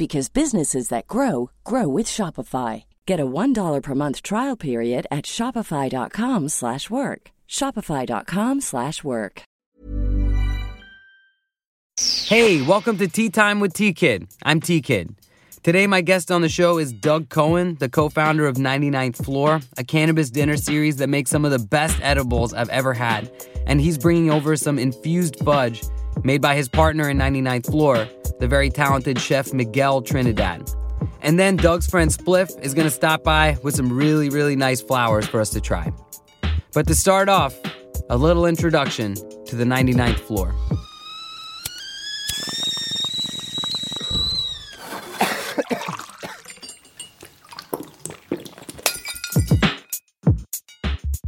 because businesses that grow grow with Shopify. Get a $1 per month trial period at Shopify.com slash work. Shopify.com slash work. Hey, welcome to Tea Time with T Kid. I'm T Kid. Today, my guest on the show is Doug Cohen, the co founder of 99th Floor, a cannabis dinner series that makes some of the best edibles I've ever had. And he's bringing over some infused fudge made by his partner in 99th Floor, the very talented chef Miguel Trinidad. And then Doug's friend Spliff is going to stop by with some really, really nice flowers for us to try. But to start off, a little introduction to the 99th Floor.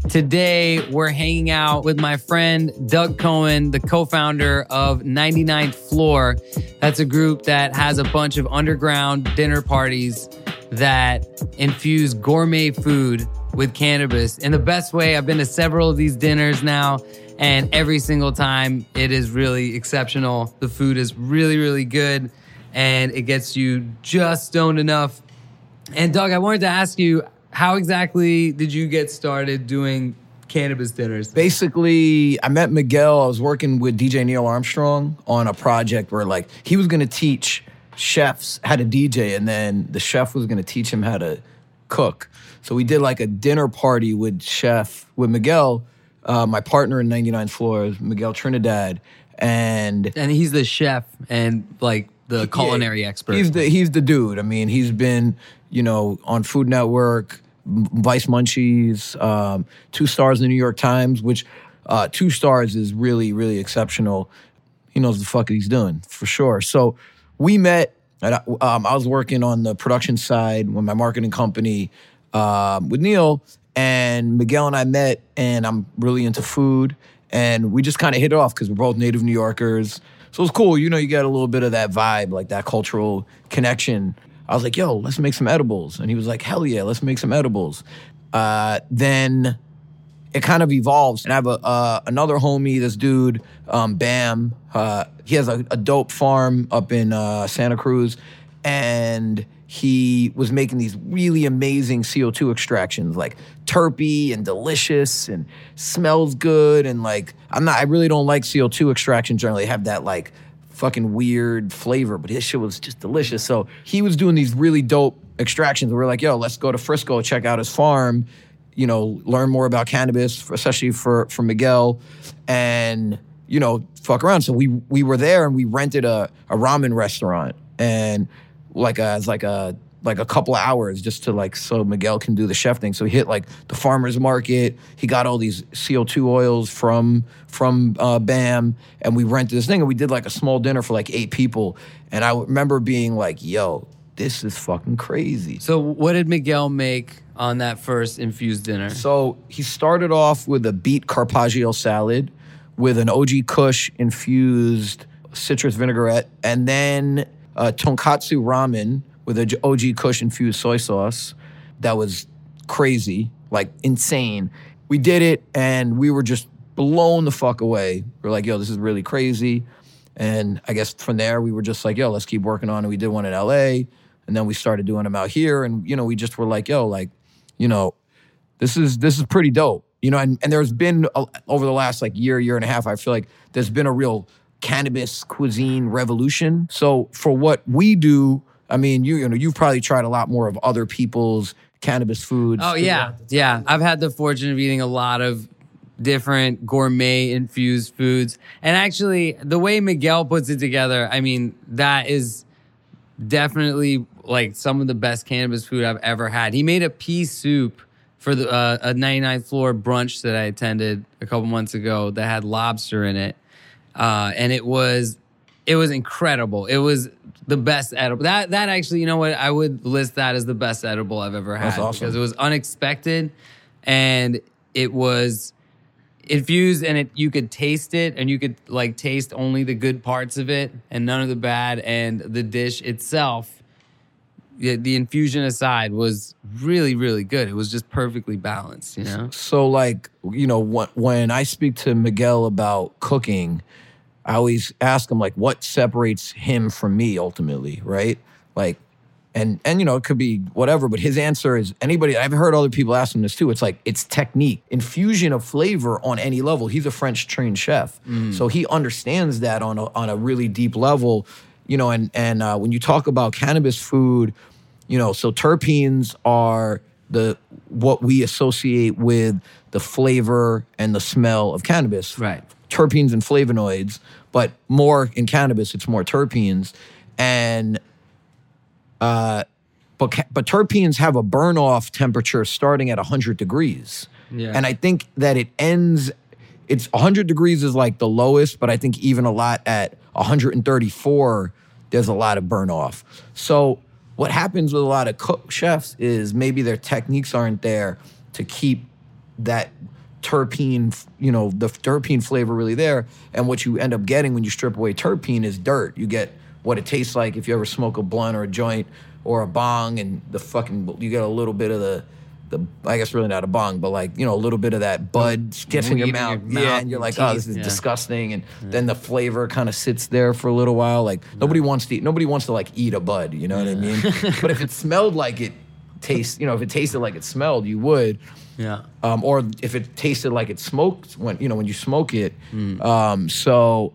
Today, we're hanging out with my friend Doug Cohen, the co founder of 99th Floor. That's a group that has a bunch of underground dinner parties that infuse gourmet food with cannabis in the best way. I've been to several of these dinners now, and every single time it is really exceptional. The food is really, really good, and it gets you just stoned enough. And Doug, I wanted to ask you how exactly did you get started doing cannabis dinners? Basically, I met Miguel. I was working with DJ Neil Armstrong on a project where like he was gonna teach chefs how to DJ, and then the chef was gonna teach him how to cook. So we did like a dinner party with chef with Miguel, uh, my partner in 99 Floors, Miguel Trinidad, and And he's the chef and like the culinary yeah, expert. He's the he's the dude. I mean, he's been you know on Food Network, Vice Munchies, um, two stars in the New York Times, which uh, two stars is really really exceptional. He knows the fuck he's doing for sure. So we met. And I, um, I was working on the production side with my marketing company um, with Neil, and Miguel and I met, and I'm really into food, and we just kind of hit it off because we're both native New Yorkers. So it's cool, you know, you get a little bit of that vibe, like that cultural connection. I was like, yo, let's make some edibles. And he was like, hell yeah, let's make some edibles. Uh, then it kind of evolves. And I have a, uh, another homie, this dude, um, Bam. Uh, he has a, a dope farm up in uh, Santa Cruz. And he was making these really amazing CO2 extractions, like terpy and delicious and smells good. And like, I'm not, I really don't like CO2 extraction generally have that like fucking weird flavor, but his shit was just delicious. So he was doing these really dope extractions. We are like, yo, let's go to Frisco, check out his farm, you know, learn more about cannabis, especially for, for Miguel. And, you know, fuck around. So we we were there and we rented a, a ramen restaurant and like a, as like a like a couple of hours just to like so Miguel can do the chef thing. So he hit like the farmers market. He got all these CO2 oils from from uh, BAM, and we rented this thing and we did like a small dinner for like eight people. And I remember being like, "Yo, this is fucking crazy." So what did Miguel make on that first infused dinner? So he started off with a beet carpaccio salad with an OG Kush infused citrus vinaigrette, and then uh, tonkatsu ramen with a OG Kush infused soy sauce. That was crazy, like insane. We did it, and we were just blown the fuck away. We are like, yo, this is really crazy. And I guess from there, we were just like, yo, let's keep working on it. We did one in LA, and then we started doing them out here. And, you know, we just were like, yo, like, you know, this is this is pretty dope. You know, and, and there's been a, over the last like year, year and a half, I feel like there's been a real cannabis cuisine revolution. So for what we do, I mean, you you know, you've probably tried a lot more of other people's cannabis foods. Oh yeah, yeah. I've had the fortune of eating a lot of different gourmet infused foods, and actually, the way Miguel puts it together, I mean, that is definitely like some of the best cannabis food I've ever had. He made a pea soup for the uh, a 99th floor brunch that I attended a couple months ago that had lobster in it, uh, and it was it was incredible. It was the best edible. That that actually, you know what? I would list that as the best edible I've ever had That's awesome. because it was unexpected and it was infused and it you could taste it and you could like taste only the good parts of it and none of the bad and the dish itself the, the infusion aside was really really good it was just perfectly balanced you know So, like, you know, when, when I speak to Miguel about cooking, I always ask him, like, what separates him from me ultimately, right? Like, and and you know, it could be whatever, but his answer is anybody. I've heard other people ask him this too. It's like it's technique, infusion of flavor on any level. He's a French trained chef, so he understands that on a, on a really deep level. You know, and and uh, when you talk about cannabis food, you know, so terpenes are the what we associate with the flavor and the smell of cannabis. Right. Terpenes and flavonoids, but more in cannabis, it's more terpenes. And uh but but terpenes have a burn off temperature starting at 100 degrees. Yeah. And I think that it ends it's 100 degrees is like the lowest, but I think even a lot at 134 there's a lot of burn off. So what happens with a lot of cook chefs is maybe their techniques aren't there to keep that terpene, you know, the terpene flavor really there. And what you end up getting when you strip away terpene is dirt. You get what it tastes like if you ever smoke a blunt or a joint or a bong, and the fucking you get a little bit of the. The, I guess really not a bong, but like you know a little bit of that bud gets in your mouth, your mouth yeah, and you're like, oh, this is yeah. disgusting, and then the flavor kind of sits there for a little while. Like nobody wants to, eat, nobody wants to like eat a bud, you know what I mean? but if it smelled like it tastes, you know, if it tasted like it smelled, you would yeah um, or if it tasted like it smoked when you know when you smoke it. Hmm. Um, so,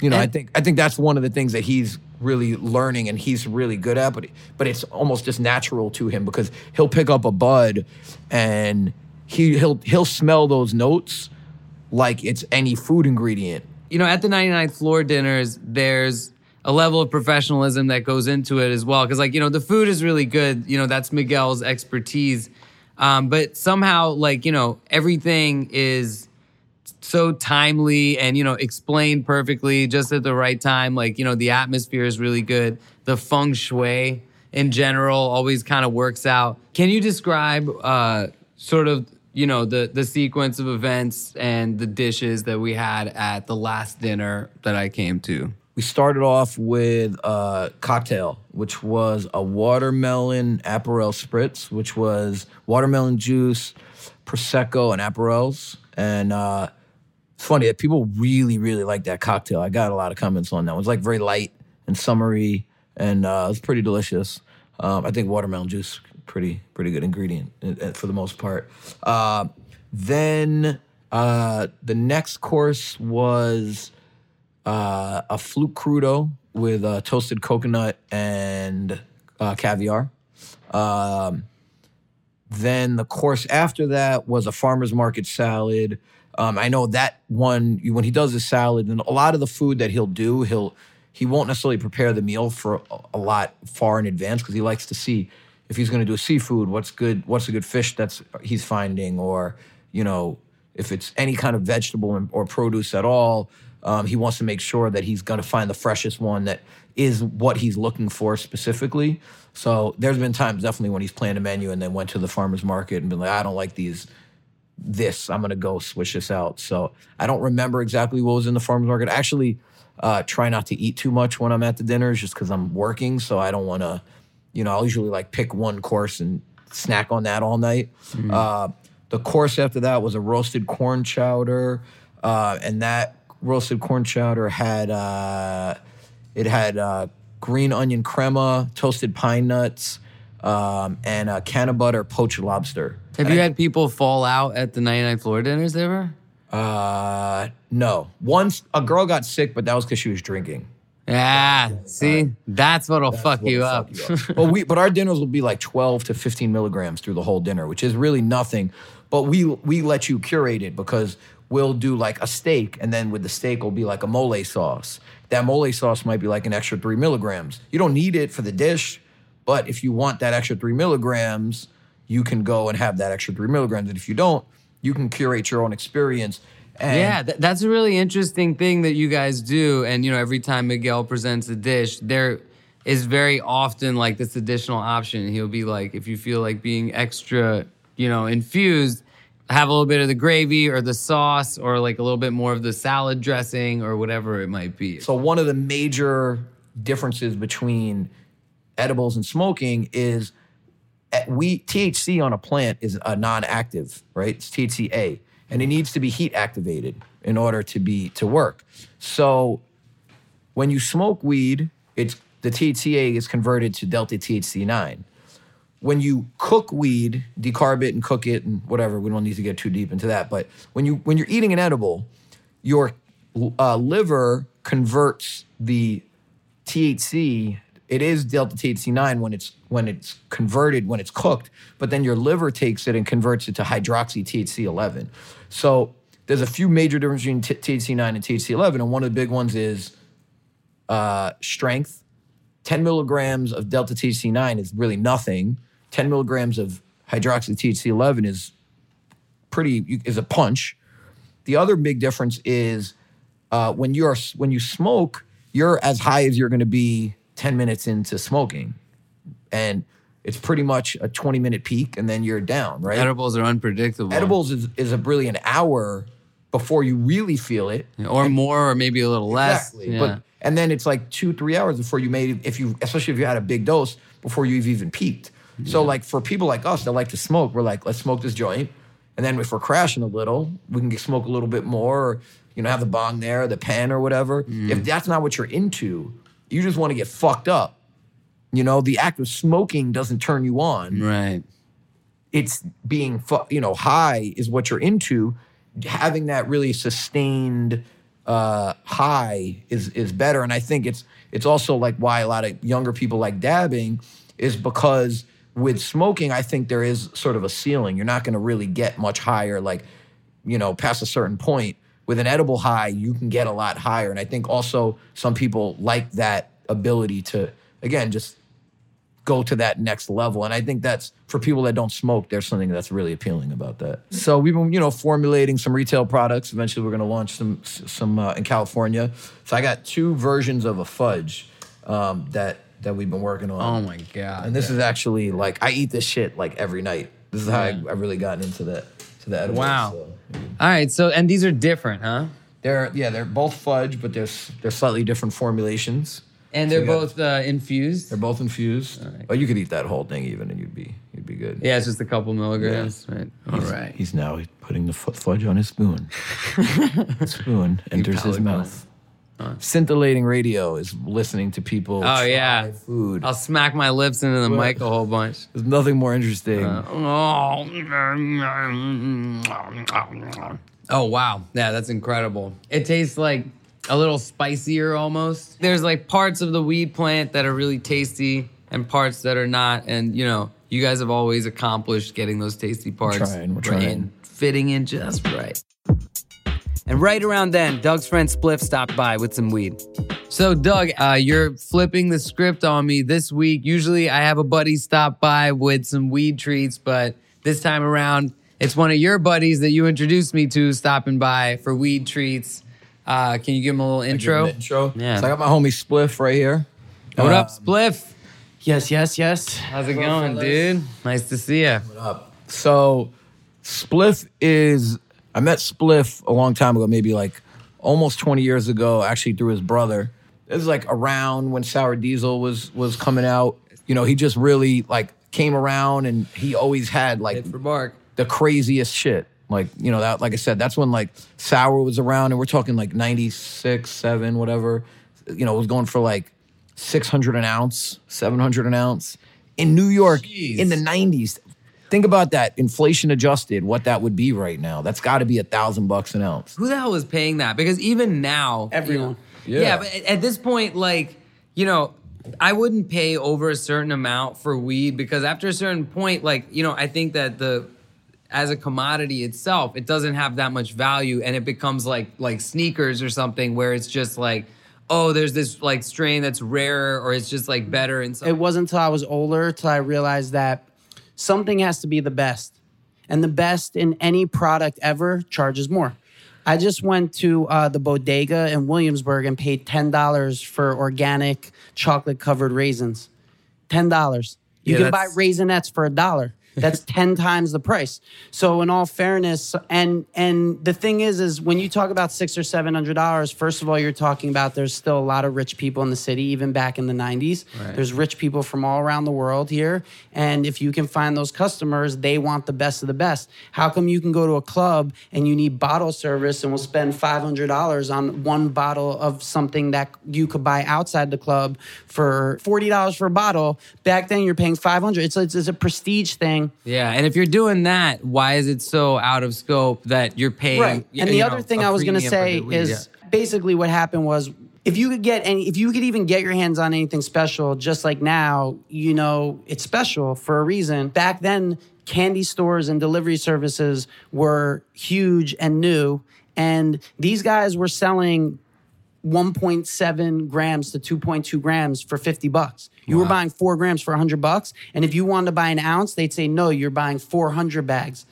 you know, I think I think that's one of the things that he's really learning and he's really good at. But but it's almost just natural to him because he'll pick up a bud and he he'll he'll smell those notes like it's any food ingredient. you know, at the 99th floor dinners, there's a level of professionalism that goes into it as well. Cause, like, you know, the food is really good. You know, that's Miguel's expertise. Um, but somehow, like, you know, everything is so timely and, you know, explained perfectly just at the right time. Like, you know, the atmosphere is really good. The feng shui in general always kind of works out. Can you describe, uh, sort of, you know, the, the sequence of events and the dishes that we had at the last dinner that I came to? We started off with a cocktail, which was a watermelon Aperol spritz, which was watermelon juice, prosecco, and Aperol's. And uh, it's funny people really, really like that cocktail. I got a lot of comments on that. It was like very light and summery, and uh, it was pretty delicious. Um, I think watermelon juice pretty pretty good ingredient uh, uh, for the most part. Uh, then uh, the next course was uh, a fluke crudo with uh, toasted coconut and uh, caviar. Um, then the course after that was a farmer's market salad. Um, I know that one when he does his salad, and a lot of the food that he'll do, he'll he won't necessarily prepare the meal for a, lot far in advance because he likes to see if he's going to do a seafood, what's good, what's a good fish that's he's finding, or you know if it's any kind of vegetable or produce at all. Um, he wants to make sure that he's going to find the freshest one that is what he's looking for specifically. So there's been times definitely when he's planned a menu and then went to the farmer's market and been like, I don't like these, this, I'm going to go switch this out. So I don't remember exactly what was in the farmer's market. I actually uh, try not to eat too much when I'm at the dinners just because I'm working. So I don't want to, you know, I'll usually like pick one course and snack on that all night. Uh, the course after that was a roasted corn chowder. Uh, and that roasted corn chowder had uh, it had uh, green onion crema, toasted pine nuts, um, and a cannabutter poached lobster. Have you had people fall out at the 99 floor dinners ever? Uh, no. Once a girl got sick, but that was because she was drinking. Yeah. See, that's what'll fuck What'll you up. you up. but we but our dinners will be like 12 to 15 milligrams through the whole dinner, which is really nothing. But we we let you curate it because we'll do like a steak, and then with the steak will be like a mole sauce. That mole sauce might be like an extra three milligrams. You don't need it for the dish, but if you want that extra three milligrams, you can go and have that extra three milligrams. And if you don't, you can curate your own experience. And Yeah, th- that's a really interesting thing that you guys do. And, you know, every time Miguel presents a dish, there is very often like this additional option. He'll be like, if you feel like being extra, you know, infused, have a little bit of the gravy or the sauce or like a little bit more of the salad dressing or whatever it might be. So one of the major differences between edibles and smoking is eh, we THC on a plant is a non-active, right? It's THCA, and it needs to be heat activated in order to be to work. So when you smoke weed, it's the THCA is converted to delta THC9. When you cook weed, decarb it and cook it and whatever, we don't need to get too deep into that. But when you when you're eating an edible, your uh, liver converts the THC. It is delta THC9 when it's when it's converted when it's cooked, but then your liver takes it and converts it to hydroxy THC11. So there's a few major differences between t- THC9 and THC11, and one of the big ones is uh, strength. 10 milligrams of delta THC9 is really nothing. 10 milligrams of hydroxy THC11 is pretty is a punch. The other big difference is uh, when you're when you smoke, you're as high as you're going to be 10 minutes into smoking, and it's pretty much a 20 minute peak, and then you're down. Right? Edibles are unpredictable. Edibles is is a really an hour before you really feel it. or more or maybe a little less. Exactly. Yeah. But and then it's like two, three hours before you made if you especially if you had a big dose before you've even peaked. So like for people like us that like to smoke, we're like, let's smoke this joint. And then if we're crashing a little, we can smoke a little bit more, or you know, have the bong there, the pen or whatever. Mm. If that's not what you're into, you just want to get fucked up. You know, the act of smoking doesn't turn you on right. it's being fu- you know high is what you're into having that really sustained uh high is is better and i think it's it's also like why a lot of younger people like dabbing is because with smoking i think there is sort of a ceiling you're not going to really get much higher like you know past a certain point with an edible high you can get a lot higher and i think also some people like that ability to again just go to that next level. And I think that's for people that don't smoke, there's something that's really appealing about that. So we've been, you know, formulating some retail products. Eventually, we're going to launch some some uh, in California. So I got two versions of a fudge um, that that we've been working on. Oh my God. And this is actually like I eat this shit like every night. This is how I, I've really gotten into that to the edibles. Wow. So. All right. So, and these are different, huh? They're yeah, they're both fudge, but there's they're slightly different formulations. And they're got- both uh, infused. They're both infused. But you could eat that whole thing even, and you'd be you'd be good. Yeah, it's just a couple milligrams. Right. All He's, right. He's now putting the fudge on his spoon. spoon enters his palate mouth. Scintillating radio is listening to people. Oh try yeah. food. I'll smack my lips into the mic a whole bunch. There's nothing more interesting. Oh oh wow. Yeah, that's incredible. It tastes like a little spicier almost. There's like parts of the weed plant that are really tasty and parts that are not. And you know, you guys have always accomplished getting those tasty parts trying, we're right trying. in, fitting in just right. And right around then, Doug's friend Spliff stopped by with some weed. So, Doug, uh, you're flipping the script on me this week. Usually, I have a buddy stop by with some weed treats, but this time around, it's one of your buddies that you introduced me to stopping by for weed treats. Uh, can you give him a little Give him intro? intro. Yeah. So I got my homie Spliff right here. What Uh, up, Spliff? Yes, yes, yes. How's it going, dude? Nice to see you. What up? So, Spliff is. I met Spliff a long time ago, maybe like almost 20 years ago, actually through his brother. This is like around when Sour Diesel was was coming out. You know, he just really like came around, and he always had like the craziest shit. Like, you know, that like I said, that's when like Sour was around and we're talking like 96, 7, whatever. You know, it was going for like 600 an ounce, 700 an ounce. In New York Jeez. in the 90s. Think about that, inflation adjusted, what that would be right now. That's got to be a thousand bucks an ounce. Who the hell is paying that? Because even now, Everyone. Yeah. but at, at this point, like, you know, I wouldn't pay over a certain amount for weed because after a certain point, like, you know, I think that the as a commodity itself, it doesn't have that much value and it becomes like like sneakers or something where it's just like, oh, there's this like strain that's rarer or it's just like better and so It wasn't until I was older till I realized that something has to be the best. And the best in any product ever charges more. I just went to uh, the bodega in Williamsburg and paid $10 for organic chocolate covered raisins. $10. You Yeah, can buy raisinets for a dollar. That's 10 times the price. So in all fairness, and and the thing is, is when you talk about six or seven hundred dollars, first of all, you're talking about there's still a lot of rich people in the city, even back in the 90s. There's rich people from all around the world here. And if you can find those customers, they want the best of the best. How come you can go to a club and you need bottle service and we'll spend $500 on one bottle of something that you could buy outside the club for $40 for a bottle? Back then you're paying 500 It's, it's, it's a prestige thing. Yeah, and if you're doing that, why is it so out of scope that you're paying? Right. And the know, other thing I was going to say is Yeah. basically what happened was if you could get any, if you could even get your hands on anything special, just like now, you know, it's special for a reason. Back then, candy stores and delivery services were huge and new. And these guys were selling 1.7 grams to 2.2 grams for 50 bucks. You were buying four grams for 100 bucks. And if you wanted to buy an ounce, they'd say, no, you're buying 400 bags.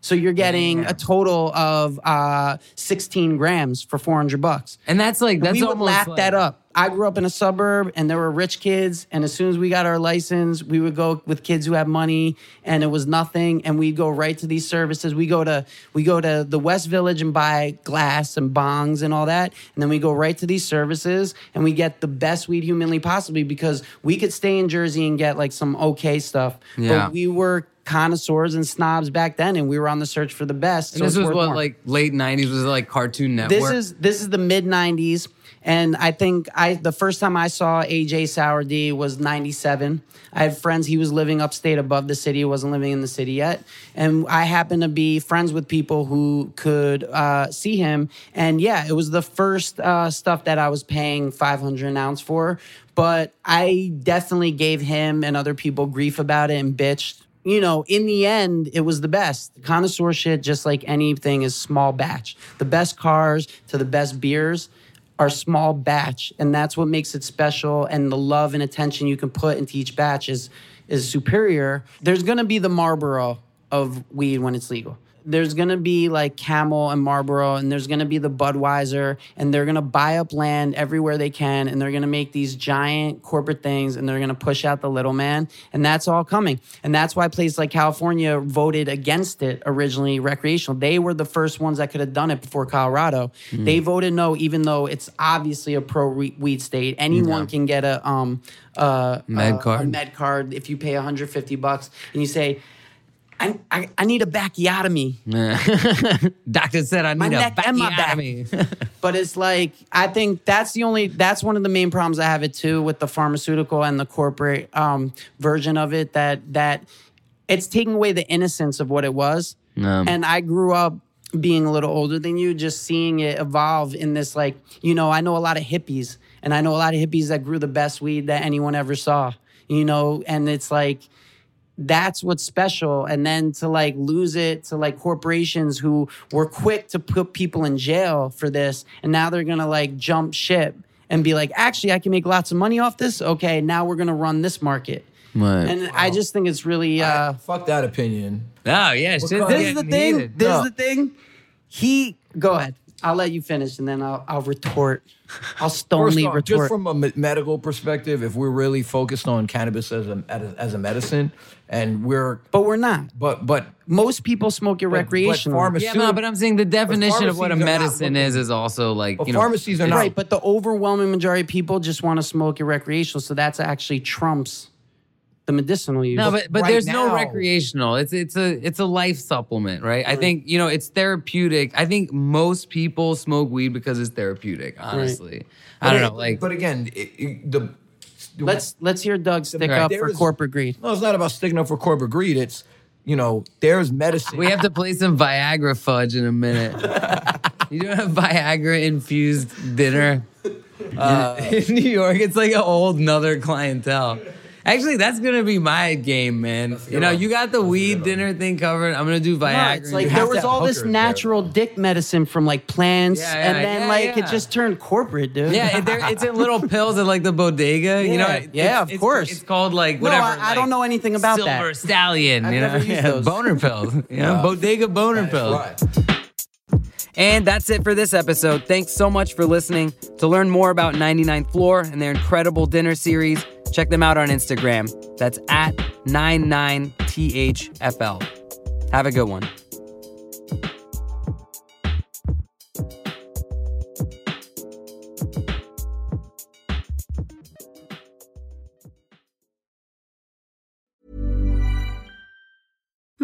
So you're getting a total of uh, 16 grams for 400 bucks. and that's like that's we would almost laugh like, that up. I grew up in a suburb and there were rich kids. And as soon as we got our license, we would go with kids who had money and it was nothing. And we'd go right to these services. We go to we go to the West Village and buy glass and bongs and all that. And then we go right to these services and we get the best weed humanly possibly because we could stay in Jersey and get like some okay stuff. Yeah. But we were connoisseurs and snobs back then and we were on the search for the best. And so this was what more like late '90s was it like Cartoon Network. this is this is the mid 90s and i think i the first time i saw aj sour d was 97 i had friends he was living upstate above the city he wasn't living in the city yet and i happened to be friends with people who could uh, see him and yeah it was the first uh, stuff that i was paying 500 an ounce for but i definitely gave him and other people grief about it and bitched you know, in the end, it was the best. The Connoisseur shit, just like anything, is small batch. The best cars to the best beers are small batch, and that's what makes it special. And the love and attention you can put into each batch is is superior. There's gonna be the Marlboro of weed when it's legal. There's gonna be like Camel and Marlboro, and there's gonna be the Budweiser, and they're gonna buy up land everywhere they can, and they're gonna make these giant corporate things, and they're gonna push out the little man, and that's all coming. And that's why places like California voted against it originally recreational. They were the first ones that could have done it before Colorado. They voted no, even though it's obviously a pro weed state. Anyone can get a um uh, Med uh, card. a med card if you pay 150 bucks, and you say. I, I, I need a bacchiotomy. Doctor said I My need a neck and my back. But it's like I think that's the only that's one of the main problems I have it too with the pharmaceutical and the corporate um, version of it that that it's taking away the innocence of what it was. Um. And I grew up being a little older than you, just seeing it evolve in this like you know I know a lot of hippies and I know a lot of hippies that grew the best weed that anyone ever saw. You know, and it's like that's what's special and then to like lose it to like corporations who were quick to put people in jail for this and now they're gonna like jump ship and be like actually i can make lots of money off this okay now we're gonna run this market Right. and i just think it's really uh Fuck that opinion. oh yeah, this is the thing heated. this No. is the thing he go ahead i'll let you finish and then i'll, I'll retort. I'll First stonily off, retort. just from a medical perspective, if we're really focused on cannabis as a as a- medicine, and we're but we're not. But but most people smoke it but recreational pharma- Yeah, no, but I'm saying the definition of what a pharmacies are not medicine is is also like but you know. pharmacies are not. Right, but the overwhelming majority of people just want to smoke it recreational, so that's actually trumps the medicinal use. No, but but right there's no recreational. It's it's a it's a life supplement, right? I think you know it's therapeutic. I think most people smoke weed because it's therapeutic. Honestly, I don't know. Like but again, it, it- the let's let's hear Doug stick Right. up There for is- corporate greed. no, it's not about sticking up for corporate greed. It's you know, there's medicine. we have to play some Viagra fudge in a minute. you doing a Viagra infused dinner? Uh, in New York. It's like an old another clientele. Actually, that's gonna be my game, man. You know, you got the weed dinner thing covered. I'm gonna do No, Viagra. it's like there was all this hookers there. natural dick medicine from like plants, Yeah, and then yeah, like yeah. it just turned corporate, dude. Yeah, it's in little pills at like the bodega. You know, Yeah, It- yeah, it's- of it's- course. It's called like No, whatever. I- I like, don't know anything about Silver that. Stallion. I've you know, never used Yeah, those. boner pills. You know, bodega boner pills. And that's it for this episode. Thanks so much for listening. To learn more about 99th Floor and their incredible dinner series, check them out on Instagram. That's at 99THFL. Have a good one.